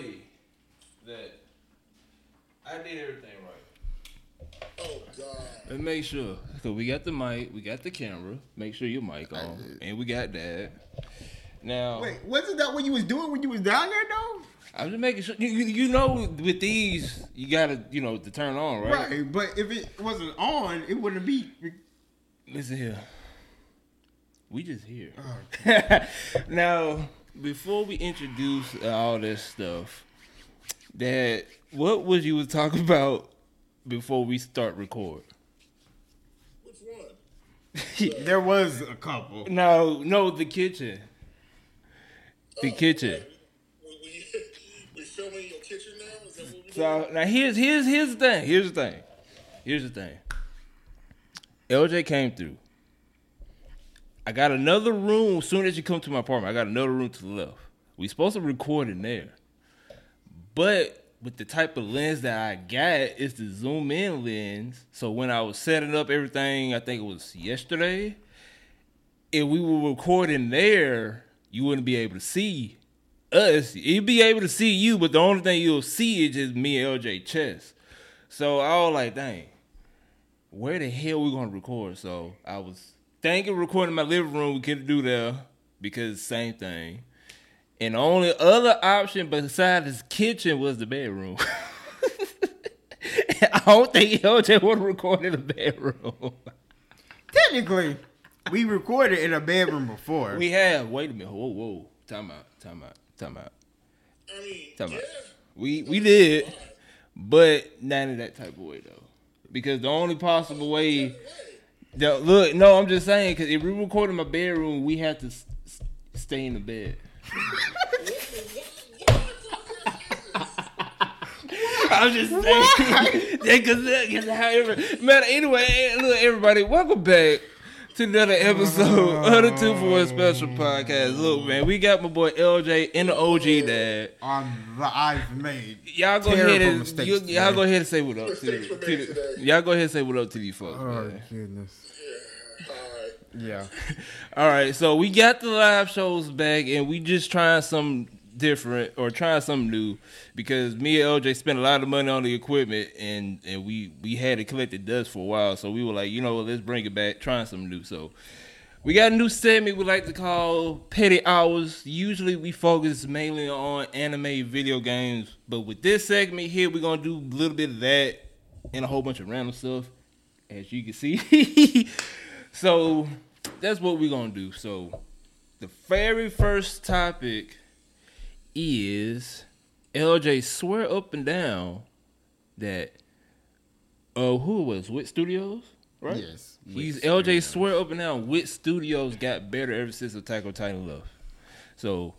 way that I did everything right. Oh God. Let's make sure. So we got the mic, we got the camera. Make sure your mic on, and we got that. Now, Wait, wasn't that what you was doing when you was down there though? I'm just making sure. You, you, you know, with these, you gotta, you know, to turn on, right? Right, but if it wasn't on, it wouldn't be. Listen here. We just here. Oh, now, before we introduce all this stuff, that what was you was talking about before we start record? Which one? There was a couple. No, no, the kitchen. The oh, kitchen. We, we, we filming your kitchen now? Is that what we? So now here's here's here's the thing. Here's the thing. Here's the thing. LJ came through. I got another room. As soon as you come to my apartment, I got another room to the left. We supposed to record in there, but with the type of lens that I got, it's the zoom in lens. So when I was setting up everything, I think it was yesterday. If we were recording there, you wouldn't be able to see us. You'd be able to see you, but the only thing you'll see is just me and LJ chest. So I was like, dang, where the hell we gonna record? So I was thinking recording in my living room we couldn't do there because same thing. And the only other option besides this kitchen was the bedroom. I don't think LJ would record in the bedroom. Technically, we recorded in a bedroom before. We have. Wait a minute. Whoa, whoa. Time out. Time out. Time out. I mean, Time yeah. out. We we did, but not in that type of way though. Because the only possible way, look, no, I'm just saying, because if we record in my bedroom, we have to s- s- stay in the bed. I'm just saying, because however, man. Anyway, eh, look, everybody, welcome back to another episode of the Two for One Special Podcast. Look, man, we got my boy LJ and the OG dad. on the I've made. Y'all go ahead and mistakes you, y'all go ahead and say what up. To, the- to the- y'all go ahead and say what up to these folks. Oh man. goodness. All right. Yeah. All right, so we got the live shows back, and we just trying something different or trying something new because me and LJ spent a lot of money on the equipment, and and we we had it collected dust for a while, so we were like, you know what, let's bring it back, trying something new. So. We got a new segment we like to call Petty Hours. Usually we focus mainly on anime video games, but with this segment here, we're gonna do a little bit of that and a whole bunch of random stuff, as you can see. so that's what we're gonna do. So the very first topic is LJ swear up and down that uh who was Wit Studios, right? Yes. He's Wit LJ Studios. swear up and down. Wit Studios got better ever since Attack on Titan left. So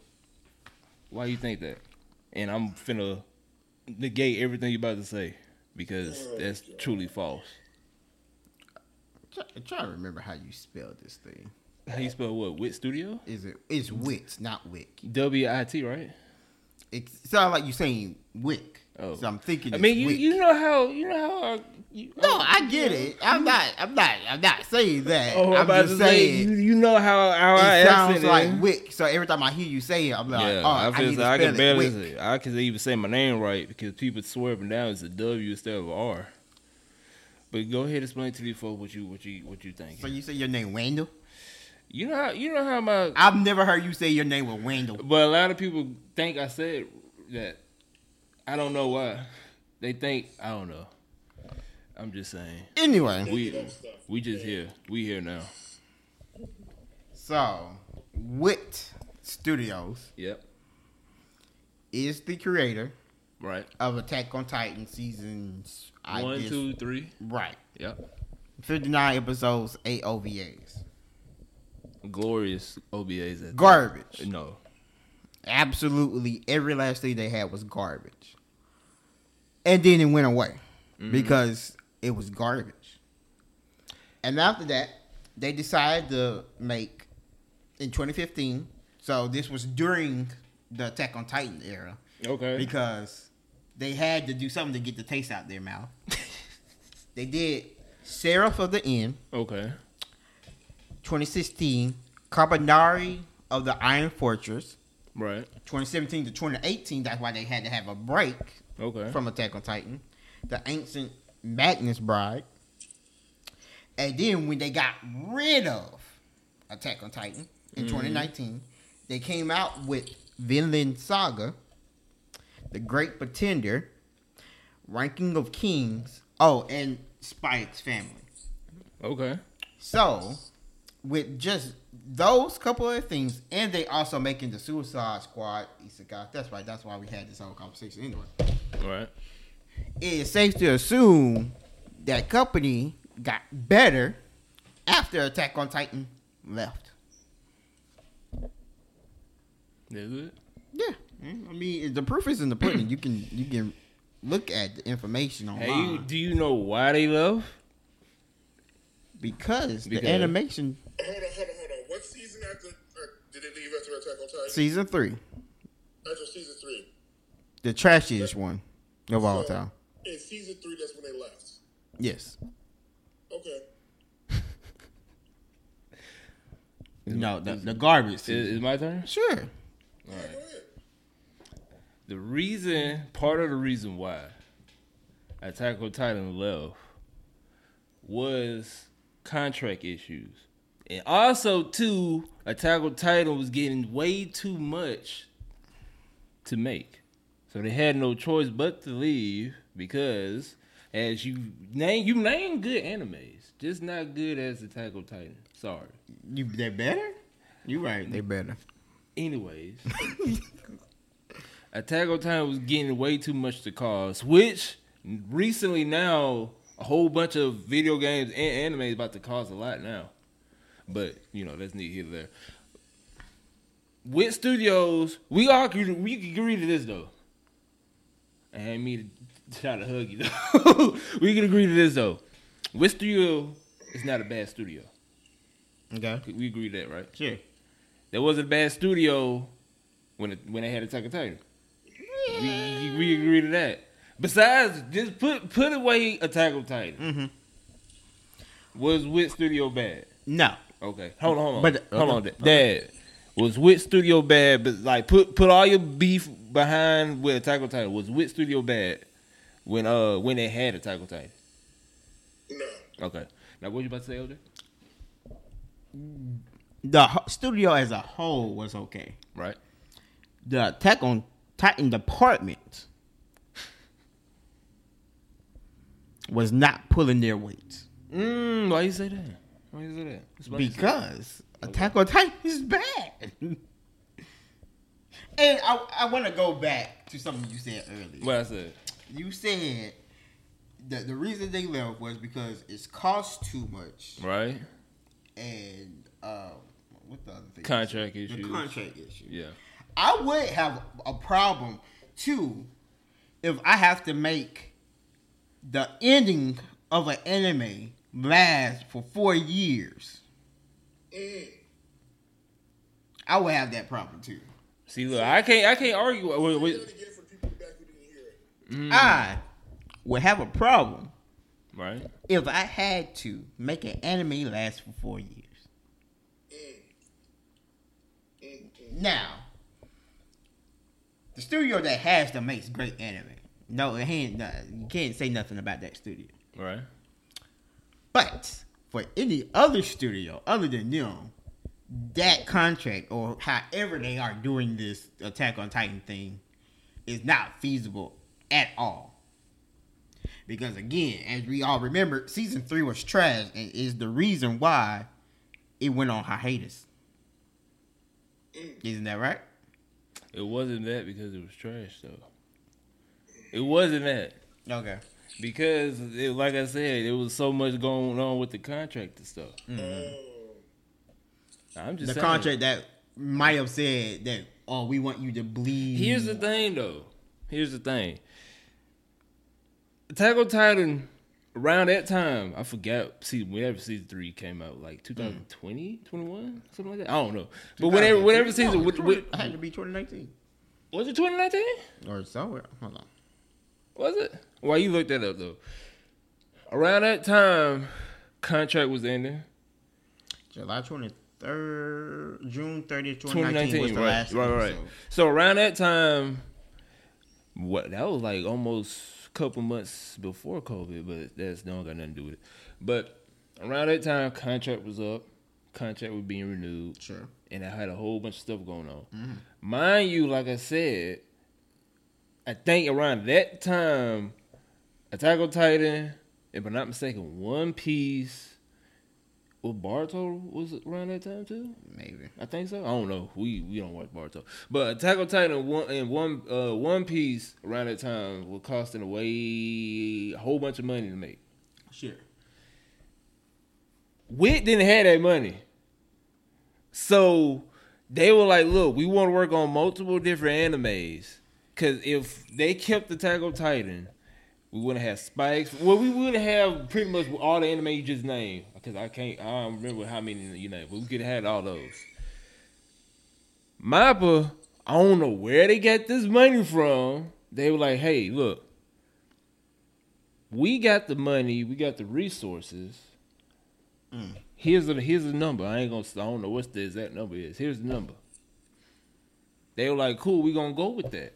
why you think that? And I'm finna negate everything you about to say because that's truly false. Try, try to remember how you spell this thing. How you spell what? Wit Studio? Is it? It's wit, not wick. W I T, right? It sounds like you're saying wick. Oh. So I'm thinking. I mean, you wick. you know how you know how. uh, You, No, I get it. I'm not. I'm not. I'm not saying that. Oh, I'm just to say saying. you, you know how how I it sounds like is. wick. So every time I hear you say it, I'm like, Yeah, oh, I, I, feel need to I can barely say. I can even say my name right because people swear up and down it's a W instead of a R. But go ahead and explain to these folks what you what you what you think. So you say your name Wendell? You know how you know how my I've never heard you say your name was Wendell. but a lot of people think I said that. I don't know why. They think I don't know. I'm just saying. Anyway, We we just here. We here now. so Wit Studios Yep. is the creator Right. of Attack on Titan seasons. I One, guess, two, three. right. Yep. 59 episodes, 8 OVAs. Glorious OVAs. that. Garbage. No. Absolutely every last thing they had was garbage. And then it went away mm-hmm. because it was garbage. And after that, they decided to make in 2015. So this was during the Attack on Titan era Okay. because they had to do something to get the taste out their mouth. they did Seraph of the End, okay. 2016, Kabaneri of the Iron Fortress, Right. 2017 to 2018, that's why they had to have a break Okay. from Attack on Titan. The Ancient Magus Bride. And then when they got rid of Attack on Titan in mm-hmm. 2019, they came out with Vinland Saga, The Great Pretender, Ranking of Kings, oh, and X Family. okay. So, with just those couple of things, and they also making the Suicide Squad isekai. That's right. That's why we had this whole conversation anyway. Right. It is safe to assume that company got better after Attack on Titan left. Is it? Yeah, I mean the proof is in the pudding. you can you can look at the information online Hey, do you know why they left? Because, Because- the animation Hold on, hold on, hold on. What season after uh, did it leave after Attack on Titan? season three, After season three. the trashiest one of all time. In season three, that's when they left. Yes. Okay. No, the, the garbage. Is, season. is my turn? Sure. All right. The reason, part of the reason why Attack on Titan left was contract issues. And also, too, Attack on Titan was getting way too much to make. So they had no choice but to leave because, as you name, you name good animes, just not good as Attack on Titan. Sorry. You they better? You right. They better. Anyways, Attack on Titan was getting way too much to cost, which recently now a whole bunch of video games and anime is about to cost a lot now. But you know that's neat here there. Wit studios, we all we can agree to this though. I ain't mean to try to hug you though. we can agree to this though. Wit studio, it's not a bad studio. Okay. We agree to that, right? Sure. There wasn't a bad studio when it, when they had Attack on Titan. We, we agree to that. Besides, just put put away Attack on Titan. Mm-hmm. Was Wit Studio bad? No. Okay, hold on, hold on, But- hold on, okay. Dad. Was Wit Studio bad? But like, put put all your beef behind with Attack on Titan. Was Wit Studio bad when uh when they had Attack on Titan? No. Okay, now what you about to say, LJ? The studio as a whole was okay. Right. The Attack on Titan department was not pulling their weight Mm, why you say that? Why you say that? Explain because Attack on Titan is bad. and I, I want to go back to something you said earlier. what I said. You said that the reason they left was because it's cost too much Right. and um, what the other thing? Contract issue. The contract issue. Yeah. I would have a problem too if I have to make the ending of an anime lasts for four years. Mm. I would have that problem too. See, look, I can't, I can't argue. With, Say with, that again for people back who didn't hear it. Mm. I would have a problem right? if I had to make an anime last for four years. Mm. Mm, now, the studio that has them makes great anime. No, it ain't, no, you can't say nothing about that studio. Right. But for any other studio other than them, that contract or however they are doing this Attack on Titan thing is not feasible at all. Because again, as we all remember, season three was trash and is the reason why it went on hiatus. Mm. Isn't that right? It wasn't that because it was trash, though. It wasn't that Okay. because, it, like I said, it was so much going on with the contract and stuff. Oh. I'm just The saying. contract that might have said that, oh, we want you to bleed. Here's the thing, though. Here's the thing. Attack on Titan. Around that time, I forgot. See, whenever season three came out, like 2020, mm. 21, something like that. I don't know. But whenever, whatever season, No, it had to be 2019 was it 2019? or somewhere. Hold on. Was it? Why you looked that up though? Around that time, contract was ending. July 23rd, June 30th, 2019, 2019, was the right, last right, right. episode. So around that time, what that was like almost a couple months before COVID, but that's don't got nothing to do with it. But around that time, contract was up, contract was being renewed, Sure. and I had a whole bunch of stuff going on. Mm-hmm. Mind you, like I said, I think around that time, Attack on Titan, if I'm not mistaken, One Piece. Well, Boruto was it around that time too. Maybe. I think so. I don't know. We we don't watch Boruto, but Attack on Titan one and one uh, One Piece around that time was costing away a whole bunch of money to make. Sure. Wit didn't have that money, so they were like, "Look, we want to work on multiple different animes, because if they kept Attack on Titan, we wouldn't have Spikes. Well, we would have pretty much all the anime you just named, because I can't, I don't remember how many you named, but we could have had all those. Mappa, I don't know where they got this money from. They were like, "Hey, look." We got the money, we got the resources mm. here's a here's a number. I ain't gonna. I don't know what the exact number is. Here's the number. They were like, "Cool, we gonna go with that."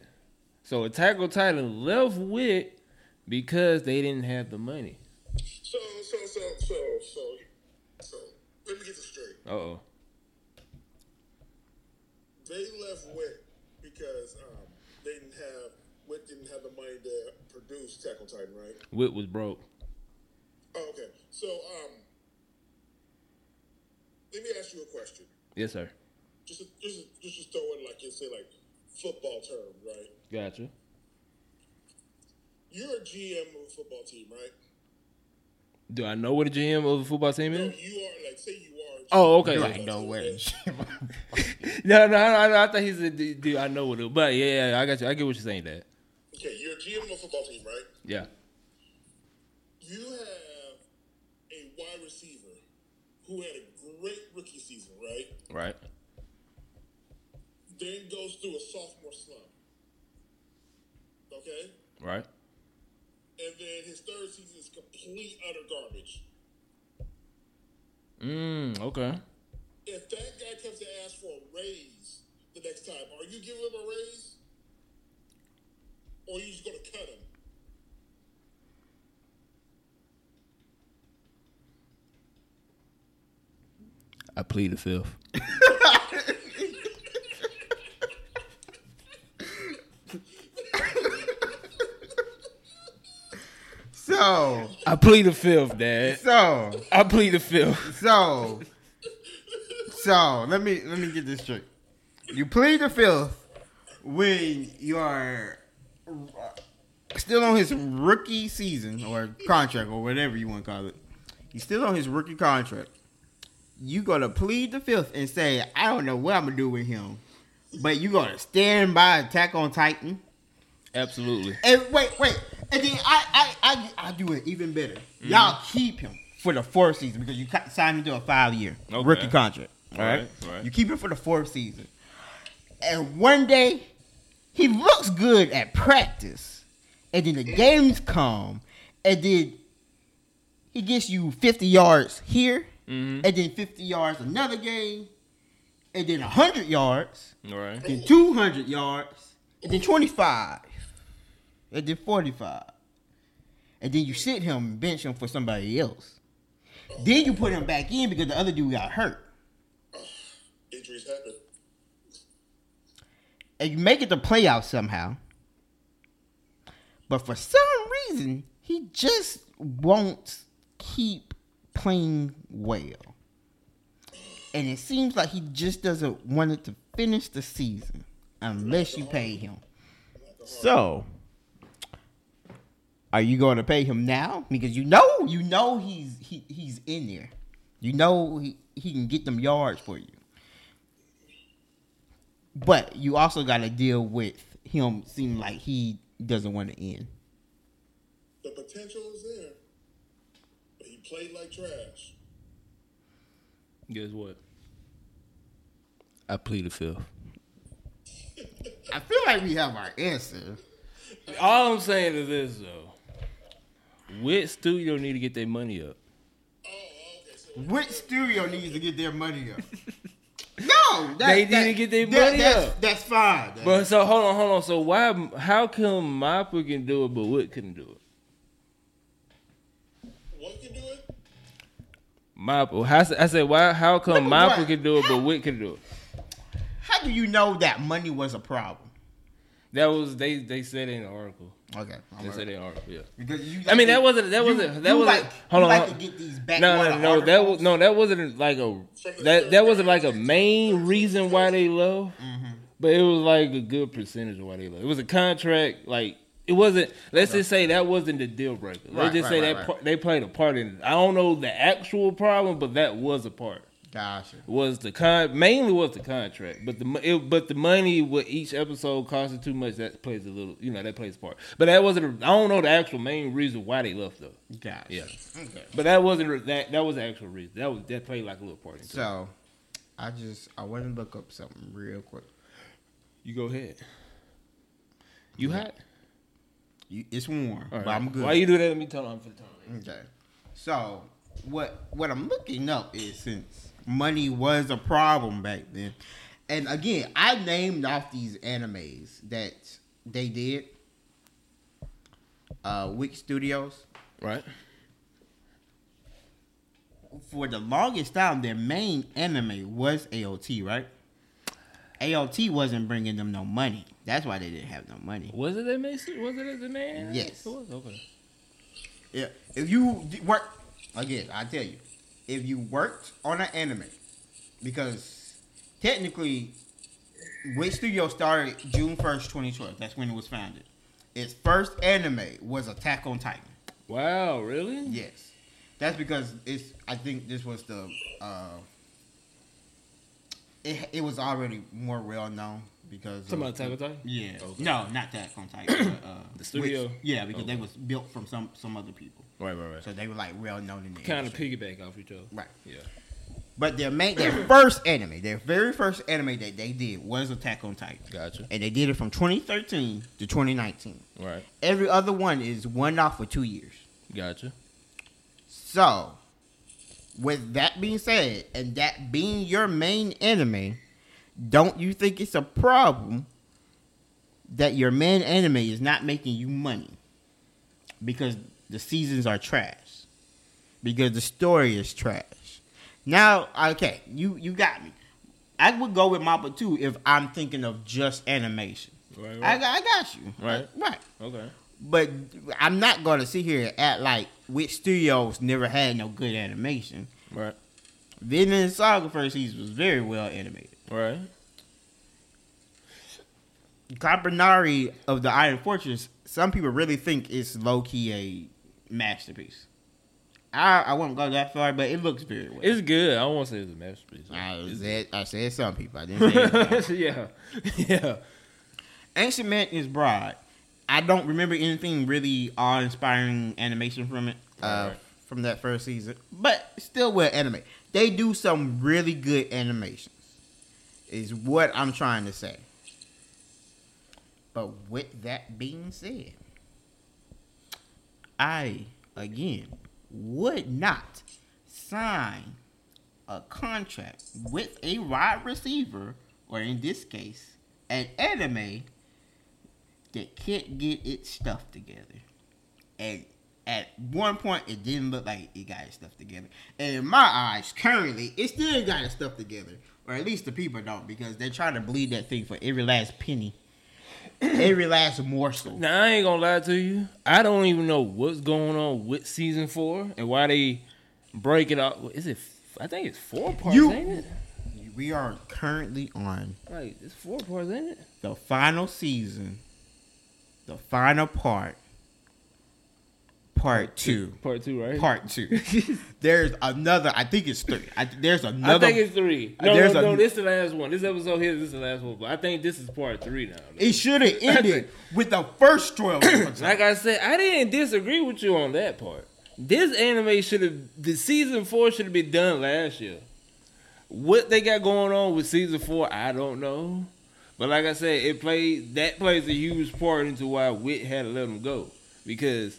So Attack on Titan left with because they didn't have the money. So, so, so, so, so, so, let me get this straight. Uh oh. They left Wit because um, they didn't have Wit didn't have the money to produce Attack on Titan, right? Wit was broke. Oh, okay. So, um, let me ask you a question. Yes, sir. Just, just, just, just throw in like you say like football term, right? Gotcha. You're a GM of a football team, right? Do I know what a GM of a football team No, is? you are like say you are. a Oh, okay. of a I football know team, where right? No, no, no, no. I thought he said, "Do- "Do I know what it?" But yeah, yeah, I got you. I get what you're saying. That. Okay, you're a GM of a football team, right? Yeah. You have a wide receiver who had a great rookie season, right? Right. Then goes through a sophomore slump. Okay? Right. And then his third season is complete utter garbage. Mm. Okay. If that guy comes to ask for a raise the next time, are you giving him a raise? Or are you just gonna cut him? I plead the fifth. So, I plead the fifth, Dad. so, I plead the fifth. so, so. Let me let me get this straight. You plead the fifth when you are still on his rookie season or contract or whatever you want to call it. He's still on his rookie contract. You gonna plead the fifth and say, I don't know what I'm gonna do with him, but you gonna stand by Attack on Titan. Absolutely. And wait, wait, and then I, I, I, I do it even better. Mm-hmm. Y'all keep him for the fourth season because you signed him to a five year Okay. rookie contract. All right? You keep him for the fourth season, and one day he looks good at practice, and then the games come, and then he gets you fifty yards here, Mhm. and then fifty yards another game, and then hundred yards All right. then 200 yards, and then 25, and then 45. And then you sit him and bench him for somebody else. Then you put him back in because the other dude got hurt. Injuries happen. And you make it to the playoffs somehow. But for some reason, he just won't keep playing well. And it seems like he just doesn't want it to finish the season unless you pay him. So, are you going to pay him now? Because you know, you know he's he, he's in there. You know he, he can get them yards for you. But you also got to deal with him seeming like he doesn't want to end. The potential is there. But he played like trash. Guess what? I plead the fifth. I feel like we have our answer. All I'm saying is this though. Wit Studio need to get their money up. Oh, okay. So Which studio needs to get their money up? No, that, They that- didn't get their that- money that's, up. That's fine. But so hold on, hold on. So why? How come Mappa can do it, but Wit couldn't do it? One can do it. Mappa. How, I said why? How come Look Mappa can do it, but Wit can do it? how do you know that money was a problem? That was they. They said in the article. Okay, They said in the article. Yeah. because you. I mean, like that wasn't. That you- wasn't. That you wasn't. Like, hold you on. Like to get these No, backwater no, no. That was no. That wasn't like a. That that wasn't like a main reason why they love. Mm-hmm. But it was like a good percentage of why they love. It was a contract. Like it wasn't. Let's just say that wasn't the deal breaker. Let's Right, just right, say right, that right. part, they played a part in it. I don't know the actual problem, but that was a part. Gotcha. Was the con mainly was the contract, but the it, but the money with each episode costing too much that plays a little. You know that plays a part. But that wasn't. I don't know the actual main reason why they left though. Gotcha. Yeah. Okay. But that wasn't that. That was the actual reason. That was that played like a little part. Into it. So, I just I want to look up something real quick. You go ahead. You hot? You, it's warm, All but. I'm good. Why you do that? Let me turn on for the time. Okay. So what what I'm looking up is since money was a problem back then, and again I named off these animes that they did. Uh, Wick Studios. Right. For the longest time, their main anime was AOT, right? AOT wasn't bringing them no money. That's why they didn't have no money. Was it that Mason? Was it the man? Yes. It was okay. Yeah, if you work again, I tell you, if you worked on an anime, because technically, Wit Studio started June first, twenty twelve. That's when it was founded. Its first anime was Attack on Titan. Wow. Really? Yes, that's because it's. I think this was the. Uh, it it was already more well known because Talking about Attack on Titan? Yeah, Okay. no, not Attack on Titan. but, uh, The studio? Wit- yeah, because Okay. they was built from some some other people. Right. Right. Right. So they were like well known in the kind of piggyback off each other. Right. Yeah. But their main their first anime, their very first anime that they did was Attack on Titan. Gotcha. And they did it from 2013 to 2019. Right. Every other one is one off for two years. Gotcha. So, with that being said, and that being your main anime, don't you think it's a problem that your main anime is not making you money? Because the seasons are trash. Because the story is trash. Now, okay, you you got me. I would go with Mappa too if I'm thinking of just animation. Right. I, Right. got- I got you. Right. Right. okay. But I'm not going to sit here and act like Wit studios never had no good animation. Right. Vinland Saga first season was very well animated. Right. Kabaneri of the Iron Fortress, some people really think it's low key a masterpiece. I I won't go that far, but it looks very well. It's good. I won't say it's a masterpiece. I said I said some people. I didn't say yeah. Yeah. Ancient Magus Bride. I don't remember anything really awe inspiring animation from it. Uh, Right. from that first season. But still well animated. They do some really good animations. Is what I'm trying to say. But with that being said, I again would not sign a contract with a wide receiver, or in this case, an anime that can't get its stuff together. And at one point, it didn't look like it got its stuff together. And in my eyes, currently, it still got its stuff together. Or at least the people don't, because they're trying to bleed that thing for every last penny, every last morsel. Now I ain't gonna lie to you. I don't even know what's going on with season four and why they break it up. Is it? I think it's four parts, You- ain't it? We are currently on Like it's four parts, ain't it? the final season, the final part, part two. Part two, right? Part two. there's another. I think it's three. I, there's another. I think it's three. Uh, no, There's no, no. a- This is the last one. This episode here. This is the last one. But I think this is part three now. it should have ended with the first twelve. Like I said, I didn't disagree with you on that part. This anime should have the season four should have been done last year. What they got going on with season four, I don't know. But like I said, it played that plays a huge part into why Wit had to let him go because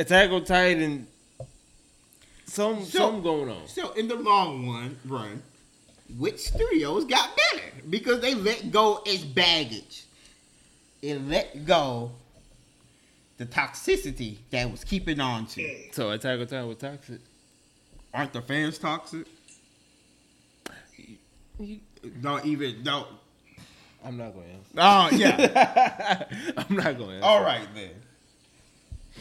Attack on Titan some So- something going on. So in the long one run, Wit studios got better because they let go its baggage. It let go the toxicity that was keeping on to. So Attack on Titan was toxic. Aren't the fans toxic? Don't even don't. I'm not going to answer. Oh yeah. I'm not going to answer. All right then.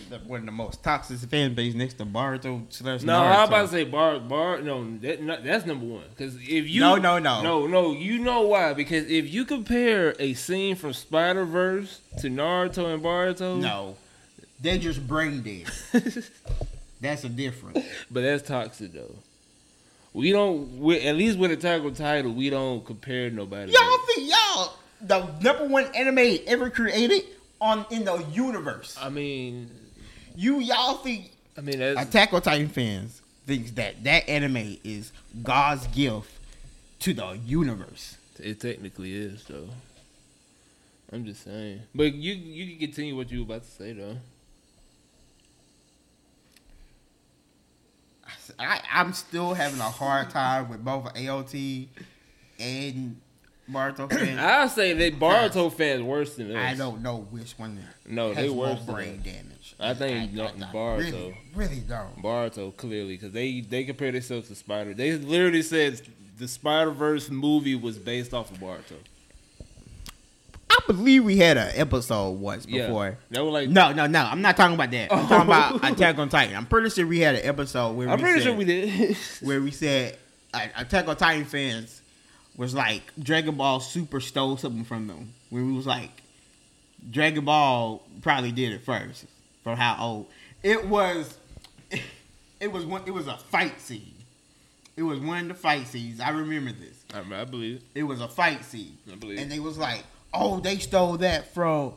The- One of the most toxic fan base next to Boruto slash No, Naruto. I was about to say Bar Bar. No, that, not, that's number one. Because if you No, no, no. no, no, you know why? Because if you compare a scene from Spider Verse to Naruto and Boruto, No, they're just brain dead. That's a difference. but that's toxic though. We don't. We, at least with a title Title, we don't compare nobody. Y'all think y'all the number one anime ever created on in the universe? I mean, You y'all think I mean Attack on Titan fans thinks that that anime is God's gift to the universe? it. Technically is though. I'm just saying, but you you can continue what you were about to say though. I, I'm still having a hard time with both AOT and Boruto fans. I'll say that Boruto fans worse than us. I don't know which one No, they more worse than brain damage. I think no- Boruto. Really, really don't. Boruto clearly because they they compare themselves to Spider. They literally said the Spider Verse movie was based off of Boruto. I believe we had an episode once Yeah, before. was like No, no, no. I'm not talking about that. I'm Oh. talking about oh. Attack on Titan. I'm pretty sure we had an episode where I'm we pretty said, sure we did. where we said Attack on Titan fans was like Dragon Ball Super stole something from them. When we was like Dragon Ball probably did it first from how old it was. It was one. It was a fight scene. It was one of the fight scenes. I remember this. I, I believe. It was a fight scene, I believe. and they was like, "Oh, they stole that from."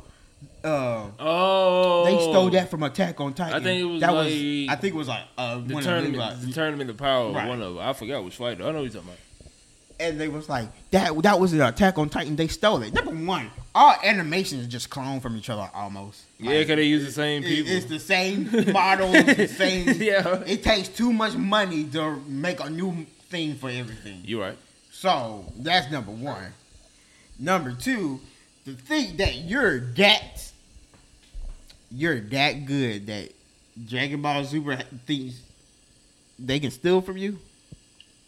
Uh, Oh, they stole that from Attack on Titan. I think it was that like was. I think it was like uh, The one tournament, of them, the tournament of power. Right. One of them. I forgot which fight. I know what you're talking about. And they was like that. That was an Attack on Titan. They stole it. Number one, all animations just clone from each other almost. Yeah, because they use the same people. It's the same model, it's the same. Yeah. It takes too much money to make a new thing for everything. You're right. So that's number one. Number two, to think that you're that you're that good that Dragon Ball Super thinks they can steal from you.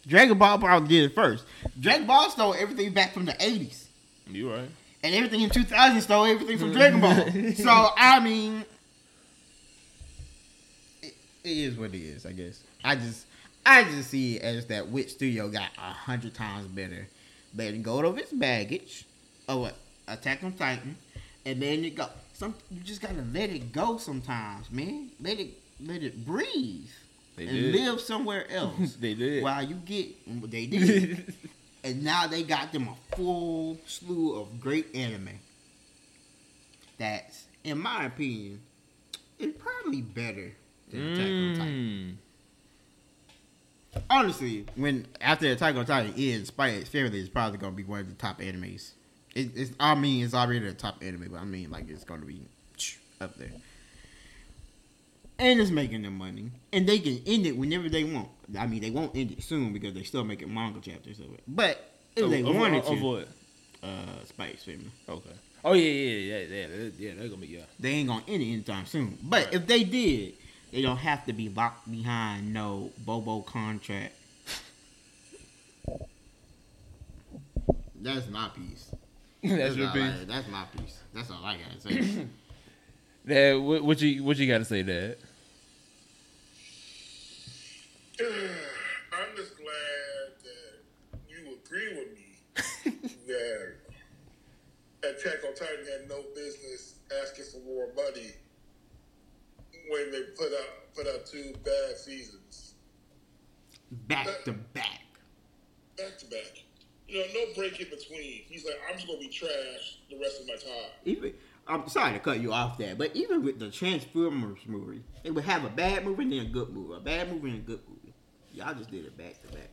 Dragon Ball probably did it first. Dragon Ball stole everything back from the 80s. You're right. And everything in 2000 stole everything from Dragon Ball. So, I mean, it, it is what it is, I guess. I just, I just see it as that Wit Studio got a hundred times better. Letting go of its baggage, of what Attack on Titan, and then you go. Some you just gotta let it go sometimes, man. Let it, let it breathe They and did. live somewhere else. They did. While you get, they did. And now they got them a full slew of great anime. That's, in my opinion, is probably better than Attack on Titan. Mm. Honestly, when after Attack on Titan ends, Spy X Family is probably gonna be one of the top animes. It, it's, I mean, it's already the top anime, but I mean, like it's gonna be up there. And it's making them money, and they can end it whenever they want. I mean, they won't end it soon because they still making manga chapters of it. But if they Of- of- wanted of to, what? uh, X Family. Okay. Oh yeah, yeah, yeah, yeah, yeah. yeah they're gonna be yeah. they ain't gonna end it anytime soon. But if they did, they don't have to be locked behind no Bobo contract. That's my piece. That's your piece. I- that's my piece. That's all I gotta say. Dad, what, what you what you got to say, Dad? I'm just glad that you agree with me that Attack on Titan had no business asking for more money when they put out put out two bad seasons back to back. back to back. You know, no break in between. He's like, I'm just gonna be trash the rest of my time. Even I'm sorry to cut you off there, but even with the Transformers movie, they would have a bad movie and then a good movie, a bad movie and a good movie. Y'all just did it back to back.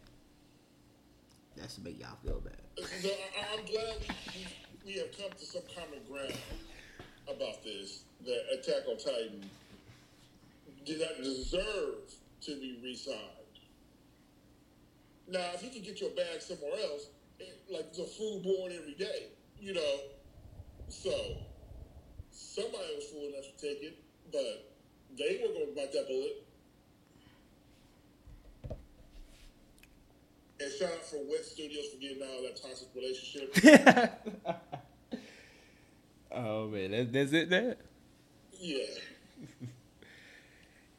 That's to make y'all feel bad. So I, I'm glad we, have come to some common ground about this. That Attack on Titan did not deserve to be re-signed. Now, if you can get your bag somewhere else, it, like it's a food born every day, you know. So somebody was fool enough to take it, but they were going to bite that bullet. And shout out for Wet Studios for getting out of that toxic relationship. oh man, that's, that's it. That yeah.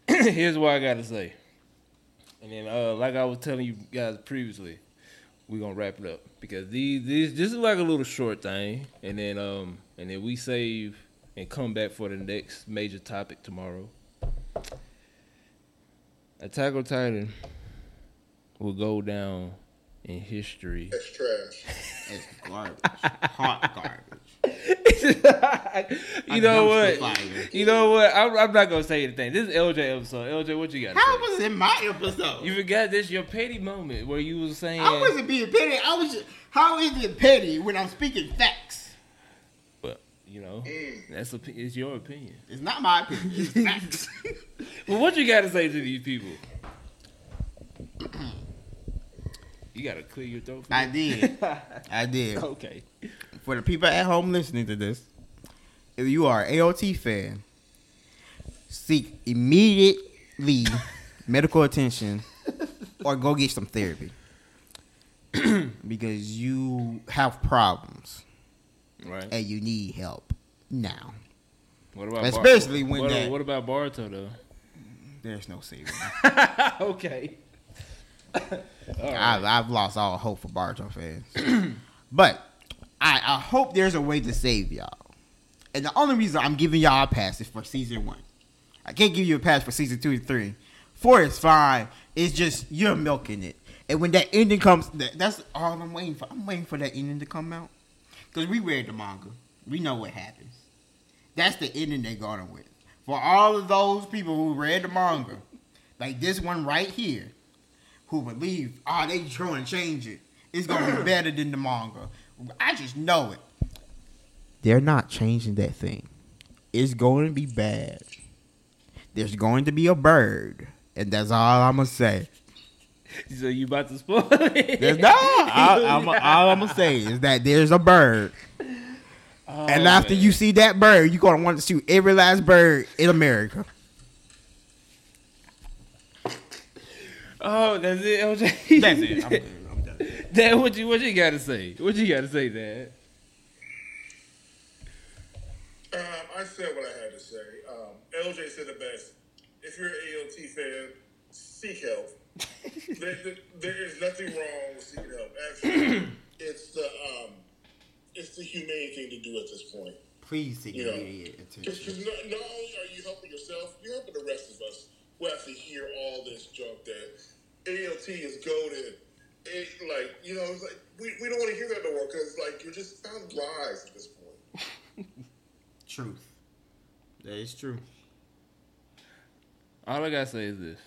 here's what I gotta say, and then uh, like I was telling you guys previously, we're gonna wrap it up because these these this is like a little short thing, and then um and then we save and come back for the next major topic tomorrow. Attack on Titan will go down in history. That's trash. It's garbage. Hot garbage. you A know what? You know what? I'm, I'm not gonna say anything. This is LJ episode. LJ, what you got? to How say? was it my episode? You forgot this your petty moment where you was saying. I wasn't being petty. I was. Just, how is it petty when I'm speaking facts? You know, that's a, it's your opinion. It's not my opinion. It's. Well, what you got to say to these people? you got to clear your throat. For I did. I did. Okay. For the people at home listening to this, if you are an AOT fan, seek immediately medical attention or go get some therapy because you have problems Right. and you need help now. What about Especially when what, that- what about Boruto though? There's no saving. okay. Right. I've, I've lost all hope for Boruto fans. but I, I hope there's a way to save y'all. And the only reason I'm giving y'all a pass is for season one. I can't give you a pass for season two and three. Four is fine. It's just you're milking it. And when that ending comes, that, that's all I'm waiting for. I'm waiting for that ending to come out. Because we read the manga. We know what happens. That's the ending they're going with. For all of those people who read the manga, like this one right here, who believe, oh, they trying to change it. It's gonna be better than the manga. I just know it. They're not changing that thing. It's going to be bad. There's going to be a bird, and that's all I'm gonna say. So you about to spoil it? There's no. I, I'm, all I'm gonna say is that there's a bird, Oh, and after man. you see that bird, you're gonna want to shoot every last bird in America. Oh, that's it, LJ. That's it. I'm. I'm done. Dad, what you what you got to say? What you got to say, Dad? Um, I said what I had to say. Um, LJ said the best. If you're an AOT fan, seek help. There, there, there is nothing wrong with seeking help. Actually, it's the um, it's the humane thing to do at this point. Please take Yeah. immediate Because attention. not, not only are you helping yourself, you're helping the rest of us who have to hear all this junk that AOT is goaded. It, like, you know, it's like, we, we don't want to hear that no more because, like, you're just found lies at this point. Truth. That is true. All I gotta say is this: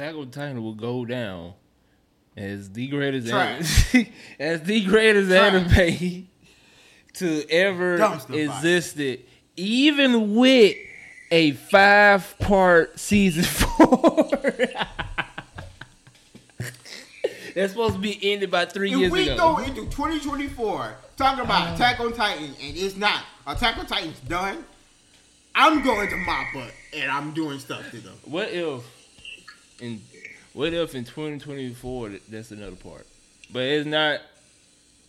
Attack on Titan will go down as the greatest anime, as the greatest Trash. anime to ever Dumpster fire. existed, even with a five-part season four. That's supposed to be ended by three If years we ago. go into 2024 talking about Attack on Titan and it's not Attack on Titan's done, I'm going to mop up and I'm doing stuff to them. What if in what if in 2024 that's another part? But it's not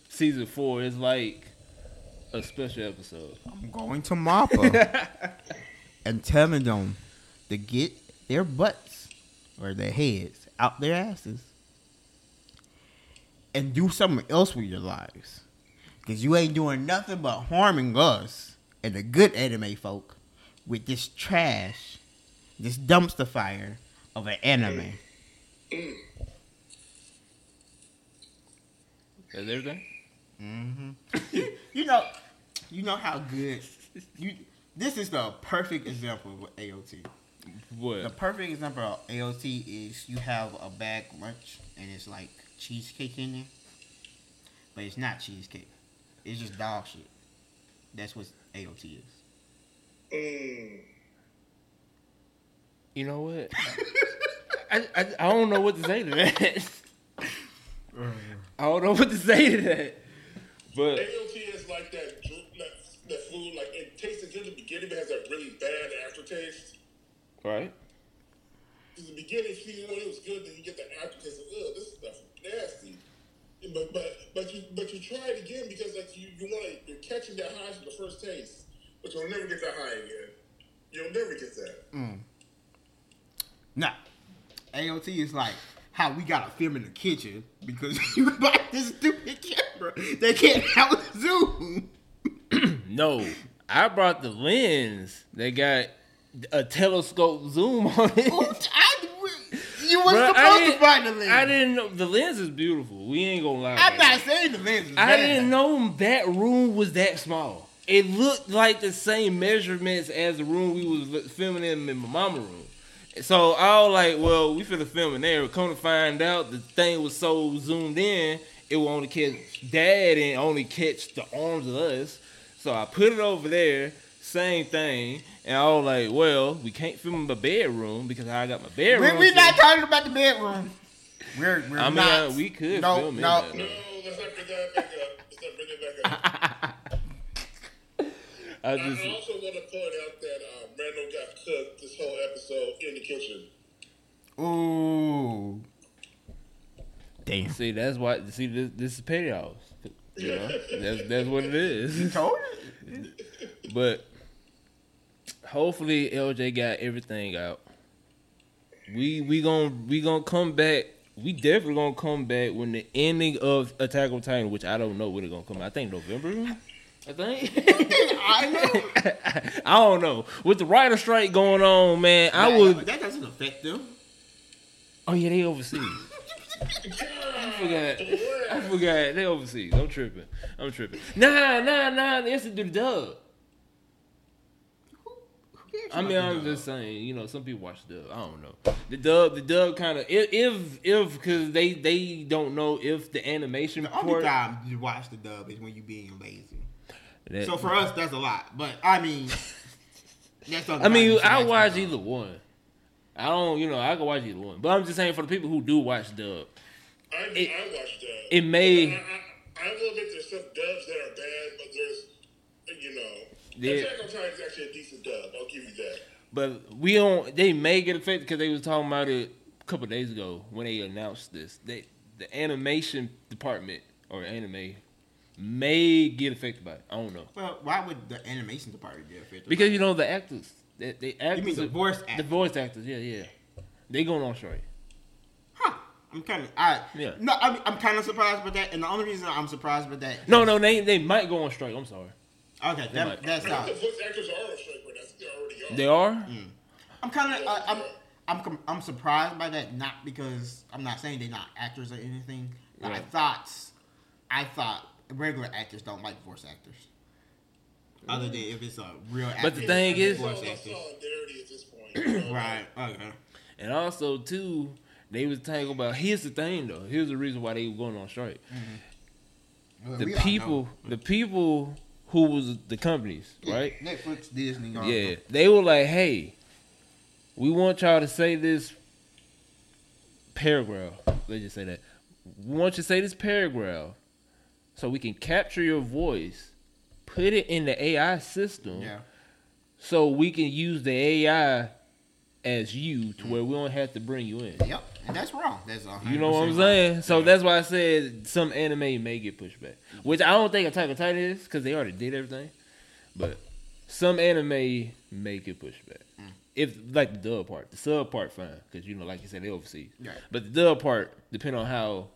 season four. It's like a special episode. I'm going to Mappa and telling them to get their butts or their heads out their asses and do something else with your lives. Because you ain't doing nothing but harming us and the good anime folk with this trash, this dumpster fire of an anime. That's everything. Mm-hmm. you know, you know how good you. This is the perfect example of AOT. What? The perfect example of AOT is you have a bag lunch and it's like cheesecake in there, but it's not cheesecake. It's just dog shit. That's what AOT is. Mm. You know what? I, I I don't know what to say to that. Mm. I don't know what to say to that. But AOT is like that, that, that food, like it tasted good in the beginning, but has that really bad aftertaste. right, In the beginning, season one, it was good, then you get the aftertaste of, ugh, this stuff is nasty. But but but you but you try it again because like you you want to you're catching that high from the first taste, but you'll never get that high again. You'll never get that. Mm. Nah. AOT is like how we gotta film in the kitchen because you bought this stupid camera. They can't out zoom. no, I brought the lens. They got a telescope zoom on it. I, you were Bruh, supposed I to find the lens. I didn't know the lens is beautiful. We ain't gonna lie. I'm not saying the lens is I bad. didn't know that room was that small. It looked like the same measurements as the room we was filming in in my mama room. So I was like, well, we finna film in there. Come to find out, the thing was so zoomed in, it will only catch dad and only catch the arms of us. So I put it over there, same thing. And I was like, well, we can't film in my bedroom because I got my bedroom. We, we not talking about the bedroom. We're, we're I mean, not. uh, we could no, film in no. there. No, let's not bring that back up. Let's not bring it back up. I just, I also want to point out that uh, Randall got cooked this whole episode in the kitchen. Ooh. Damn. See, that's why. See, this, this is petty hours. You know, that's that's what it is. Told But hopefully, LJ got everything out. We we gonna we gonna come back. We definitely gonna come back when the ending of Attack on Titan, which I don't know when it's gonna come. out. I think November. I think. I know. I don't know. With the writer strike going on, man, I would. That doesn't affect them. Oh yeah, they overseas. I forgot. I forgot. They overseas. I'm tripping. I'm tripping. Nah, nah, nah. They have to do the dub. Who cares? I mean, I'm just saying. You know, some people watch the dub. I don't know. The dub, the dub, kind of if if if because they they don't know if the animation The only part. time you watch the dub is when you're being lazy. That- So for us, that's a lot. But I mean, that's I mean, you I watch watch the dub. either one. I don't, you know, I can watch either one. But I'm just saying for the people who do watch dub, I, It- I watched dubs. it may- I, I, I will admit there's some dubs that are bad, but there's, you know, Yeah. Attack on Titan is actually a decent dub. I'll give you that. But we don't. They may get affected because they was talking about it a couple days ago when they announced this. They the animation department or anime may get affected by it. I don't know Well, why would the animation department get affected? because you know the actors. They, they actors. you mean the voice actors? The voice actors. Yeah, yeah. They going on strike. Huh. I'm kind of. I Yeah. No, I'm, I'm kind of surprised by that, and the only reason I'm surprised by that. No, no, they they might go on strike. I'm sorry. Okay, that, that's I not. think the voice actors are on strike right now. I think they already are. They are. Mm. I'm kind of. I'm. I'm. I'm surprised by that, not because I'm not saying they're not actors or anything. But I thought, I thought regular actors don't like voice actors. Other than if it's a real actor. But the thing is- It's voice actors. solidarity at this point. Right. Okay. And also too, they was talking about. Here's the thing though. Here's the reason why they were going on strike. Mm-hmm. Well, The we people, the people who was the companies, right? Netflix, Disney. all Yeah, them. they were like, "Hey, we want y'all to say this paragraph. Let's just say that. We want you to say this paragraph, so we can capture your voice, put it in the AI system, Yeah. so we can use the AI as you to where we don't have to bring you in. Yep. And that's wrong. That's a You know what I'm saying? wrong. So Yeah. that's why I said some anime may get pushed back, which I don't think Attack on Titan is because they already did everything. But some anime may get pushed back. Mm. If like the dub part, the sub part fine because you know, like you said, they overseas. Right. But the dub part depend on how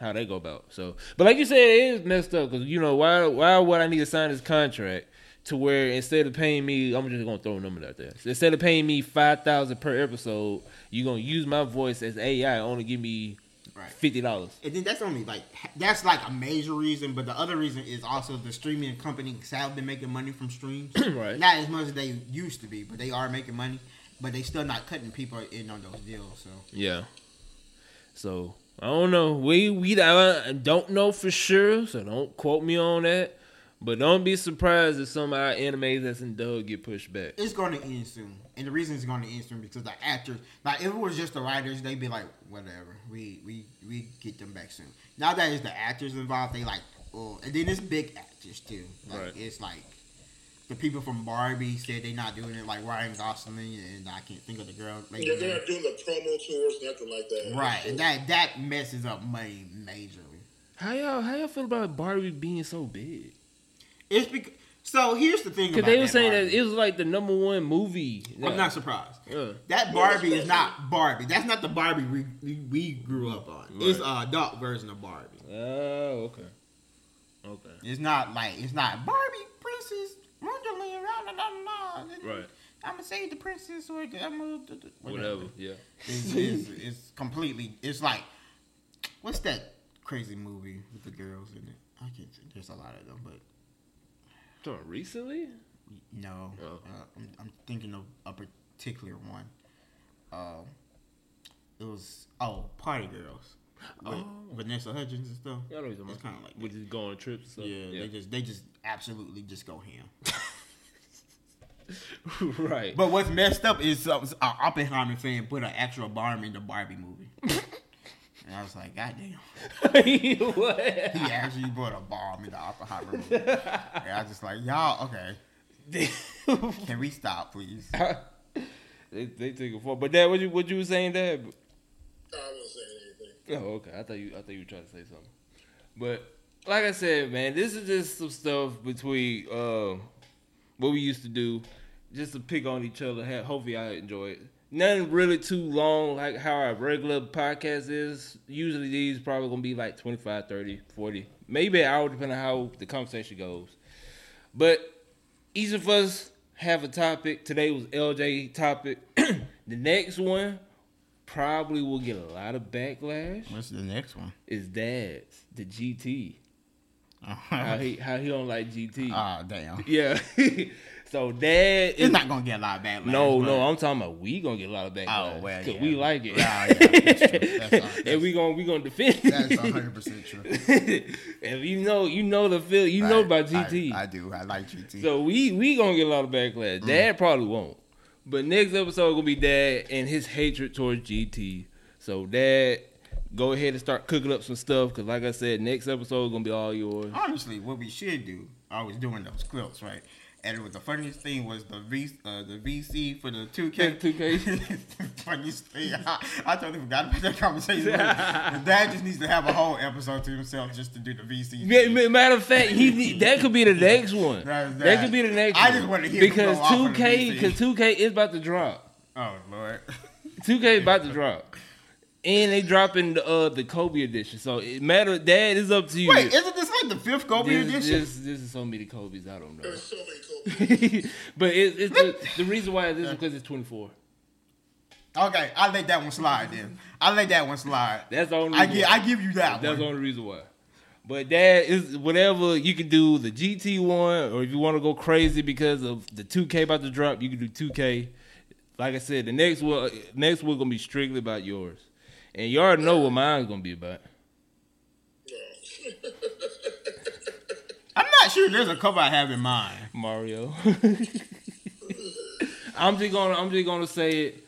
how they go about. So, but like you said, it is messed up because you know why why would I need to sign this contract to where instead of paying me, I'm just gonna throw a number out there. Instead of paying me five thousand per episode, you're gonna use my voice as AI, only give me Right. fifty dollars. And then that's only like that's like a major reason, but the other reason is also the streaming companies have been making money from streams. Right. Not as much as they used to be, but they are making money. But they still not cutting people in on those deals. So Yeah. So I don't know. We we I don't know for sure, so don't quote me on that. But don't be surprised if some of our animes that's in dub get pushed back. It's going to end soon, and the reason it's going to end soon because the actors. Like if it was just the writers, they'd be like, whatever. We we we get them back soon. Now that it's the actors involved, they like, oh, and then it's big actors too. Like Right. it's like the people from Barbie said they're not doing it, like Ryan Gosling, and I can't think of the girl. lady Yeah, they're not doing the promo tours, and nothing like that. Right, and that that messes up money majorly. How y'all how y'all feel about Barbie being so big? It's because so here's the thing. Because they were that saying Barbie. that it was like the number one movie. I'm not surprised. Yeah. That Barbie is not Barbie. That's not the Barbie we, we, we grew up on. It's Right. a adult version of Barbie. Oh, okay. Okay. It's not like it's not Barbie Princess Wonderland. La, la, la, la, la. Right. I'm gonna say the princess or I'm gonna, Whatever. Yeah. It's, it's, it's completely. It's like what's that crazy movie with the girls in it? I can't. think. There's a lot of them, but So recently? no. Oh. Uh, I'm, I'm thinking of a particular one. Um, it was oh Party Girls. With Oh. Vanessa Hudgens and stuff. Y'all know what you're It's kind of like We just go on trips. and stuff. yeah, they just they just absolutely just go ham. right. But what's messed up is uh, an Oppenheimer fan put an actual bomb in the Barbie movie. and I was like, God damn. what? He actually put a bomb in the Oppenheimer movie. and I was just like, y'all, okay. Can we stop, please? they they took it for. But Dad, what you what you was saying, Dad? I wasn't saying anything. Oh, okay. I thought you I thought you were trying to say something. But like I said, man, this is just some stuff between uh, what we used to do, just to pick on each other. Hopefully, I enjoy it. Nothing really too long like how our regular podcast is. Usually these probably gonna be like 25, 30, 40, maybe an hour depending on how the conversation goes. But each of us have a topic. Today was LJ topic. the next one probably will get a lot of backlash What's the next one? is dad's the GT. How Ah, he how he don't like GT. Oh, damn. yeah. so dad is not gonna get a lot of backlash. no but- no. I'm talking about we gonna get a lot of backlash. Oh, well, yeah. we like it. Yeah, yeah, that's true. That's, uh, and we gonna we gonna defend. That's 100 percent true. and you know you know the feel you know about GT. I, I do. I like GT. So we we gonna get a lot of backlash. Mm. Dad probably won't. But next episode gonna be Dad and his hatred towards GT. So Dad, go ahead and start cooking up some stuff because, like I said, next episode gonna be all yours. Honestly, what we should do, I was doing those quilts, right? And it was the funniest thing was the V, uh, the VC for the 2K. 2K. funniest thing. I, I totally forgot about that conversation. The dad just needs to have a whole episode to himself just to do the VC. Ma- Matter of fact, he that could be the next one. That- That, that- could be the next. I one. just wanna hear because go off on the 2K because 2K is about to drop. Oh lord. 2K is about to drop, and they dropping the uh, the Kobe edition. So it matter. Dad is up to you. Wait, isn't this like the fifth Kobe this, edition? this, this is so many Kobe's. I don't know. There's so many Kobe. but it, it's the, the reason why this is because it's 24. Okay, I let that one slide then. I let that one slide. That's the only. I reason give why. I give you that That's the only reason why. But that is whatever you can do the GT one, or if you want to go crazy because of the 2K about to drop, you can do 2K. Like I said, the next one, next one gonna be strictly about yours, and you already know what mine's gonna be about. I'm not sure there's a cover I have in mind. Mario. I'm just gonna, I'm just gonna say it.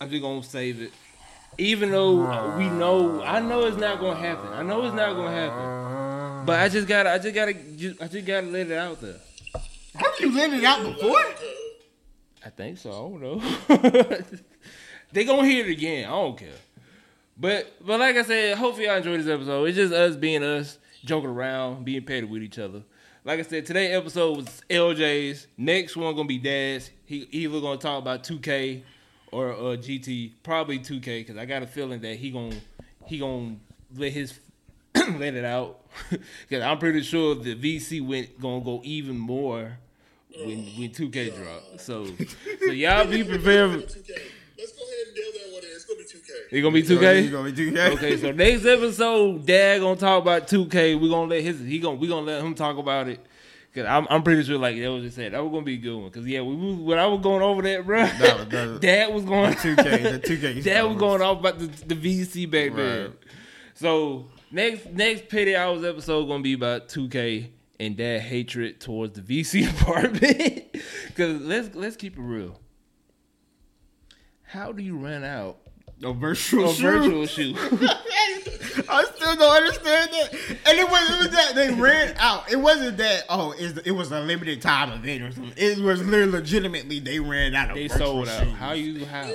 I'm just gonna save it, even though we know, I know it's not gonna happen. I know it's not gonna happen. But I just gotta, I just gotta, I just gotta let it out there. Have you let it out before? I think so. I don't know. they gonna hear it again. I don't care. But but like I said, hopefully y'all enjoyed this episode. It's just us being us, joking around, being petty with each other. Like I said, today's episode was LJ's. Next one gonna be Dad's. He either gonna talk about 2K or uh, GT. Probably 2K because I got a feeling that he gonna he gonna let his let it out. Because I'm pretty sure the VC went gonna go even more when when 2K drop. So so y'all be prepared. 2K. It gonna be You 2K. gonna be 2K? Okay, so next episode, Dad gonna talk about 2K. We gonna let his he gonna we gonna let him talk about it. Cause I'm I'm pretty sure like that was just said that was gonna be a good one. Cause yeah, we, we- when I was going over that, bro, that was- Dad was going 2K, the 2K Dad was going off about the, the VC back then. Right. So next next petty hours episode gonna be about 2K and that hatred towards the VC department. Because let's let's keep it real. How do you run out A virtual a shoe. virtual shoe? I still don't understand that. And it was, it was that they ran out. It wasn't that oh, it's, it was a limited time event or something. It was literally legitimately they ran out of they virtual sold out. shoes. How you how?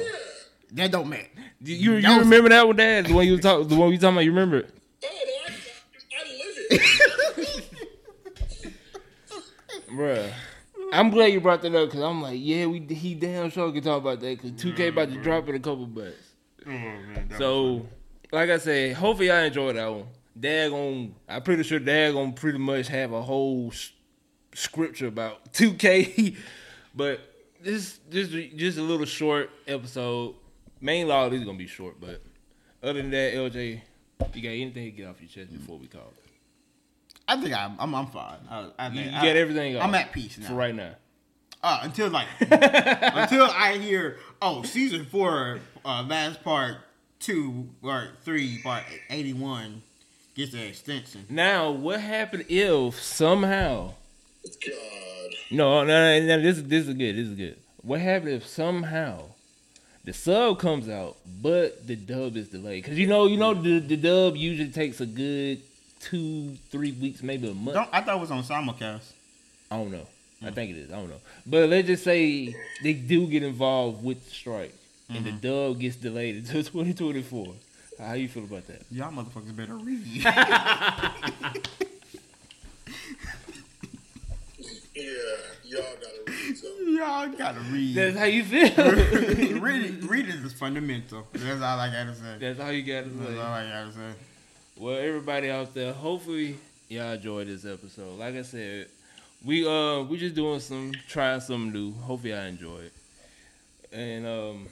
That don't matter. You you That was- remember that one, Dad? The one you was talking, the one you talking about? You remember it? Oh, no, I, I live it. Bruh. I'm glad you brought that up because I'm like, yeah, we he damn sure can talk about that because 2K about to drop in a couple bucks. So, like I said, hopefully I enjoyed that one. Dad gon' I'm pretty sure Dad gonna pretty much have a whole s- scripture about 2K, but this just just a little short episode. Main all is gonna be short, but other than that, LJ, you got anything to get off your chest before we call it? I think I'm I'm, I'm fine. I, I You, think you I, got everything. I'm off at peace now. for right now. Uh, until like until I hear oh season four uh, last part two or three part eighty one gets an extension. Now, what happened if somehow? God. No, no, no, no this this is good. This is good. What happened if somehow the sub comes out, but the dub is delayed? Because you know, you know, the, the dub usually takes a good two, three weeks, maybe a month. Don't I thought it was on simulcast. I don't know. I think it is. I don't know. But let's just say they do get involved with the strike, and the mm-hmm. dub gets delayed until 2024. How you feel about that? Y'all motherfuckers better read. Yeah, y'all gotta read something. Y'all gotta read. That's how you feel. reading, reading is fundamental. That's all I gotta say. That's all you gotta That's say. all I gotta say. Well, everybody out there, hopefully y'all enjoyed this episode. Like I said, we uh we just doing some trying something new. Hopefully I enjoy it. And um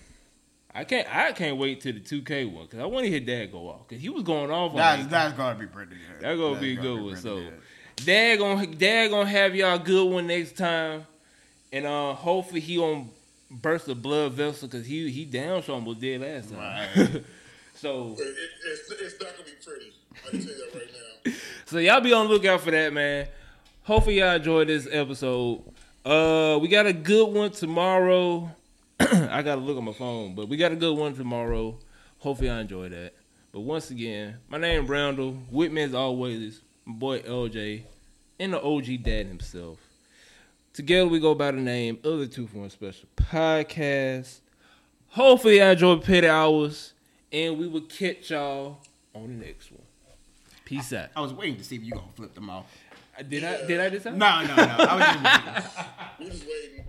I can't I can't wait till the 2K one cuz I want to hear dad go off cuz he was going off on That's it. that's gonna be pretty good. That gonna That's be a good one. pretty So good. dad gonna dad gonna have y'all good one next time. And uh hopefully he gonna burst a blood vessel cuz he he down sure was dead last time. so It, it, it's, it's not gonna be pretty. I can tell you that right now. So y'all be on the lookout for that, man. Hopefully y'all enjoyed this episode. Uh, we got a good one tomorrow. I gotta look on my phone, but we got a good one tomorrow. Hopefully I enjoy that. But once again, my name Brandel. With me as always, my boy LJ, and the OG dad himself. Together we go by the name of the Two for One Special Podcast. Hopefully I enjoyed Petty Hours, and we will catch y'all on the next one. Peace out. I was waiting to see if you gonna flip them off. Did I did I decide? No, no, no. I was just waiting. We just waiting.